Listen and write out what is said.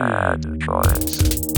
Bad choice.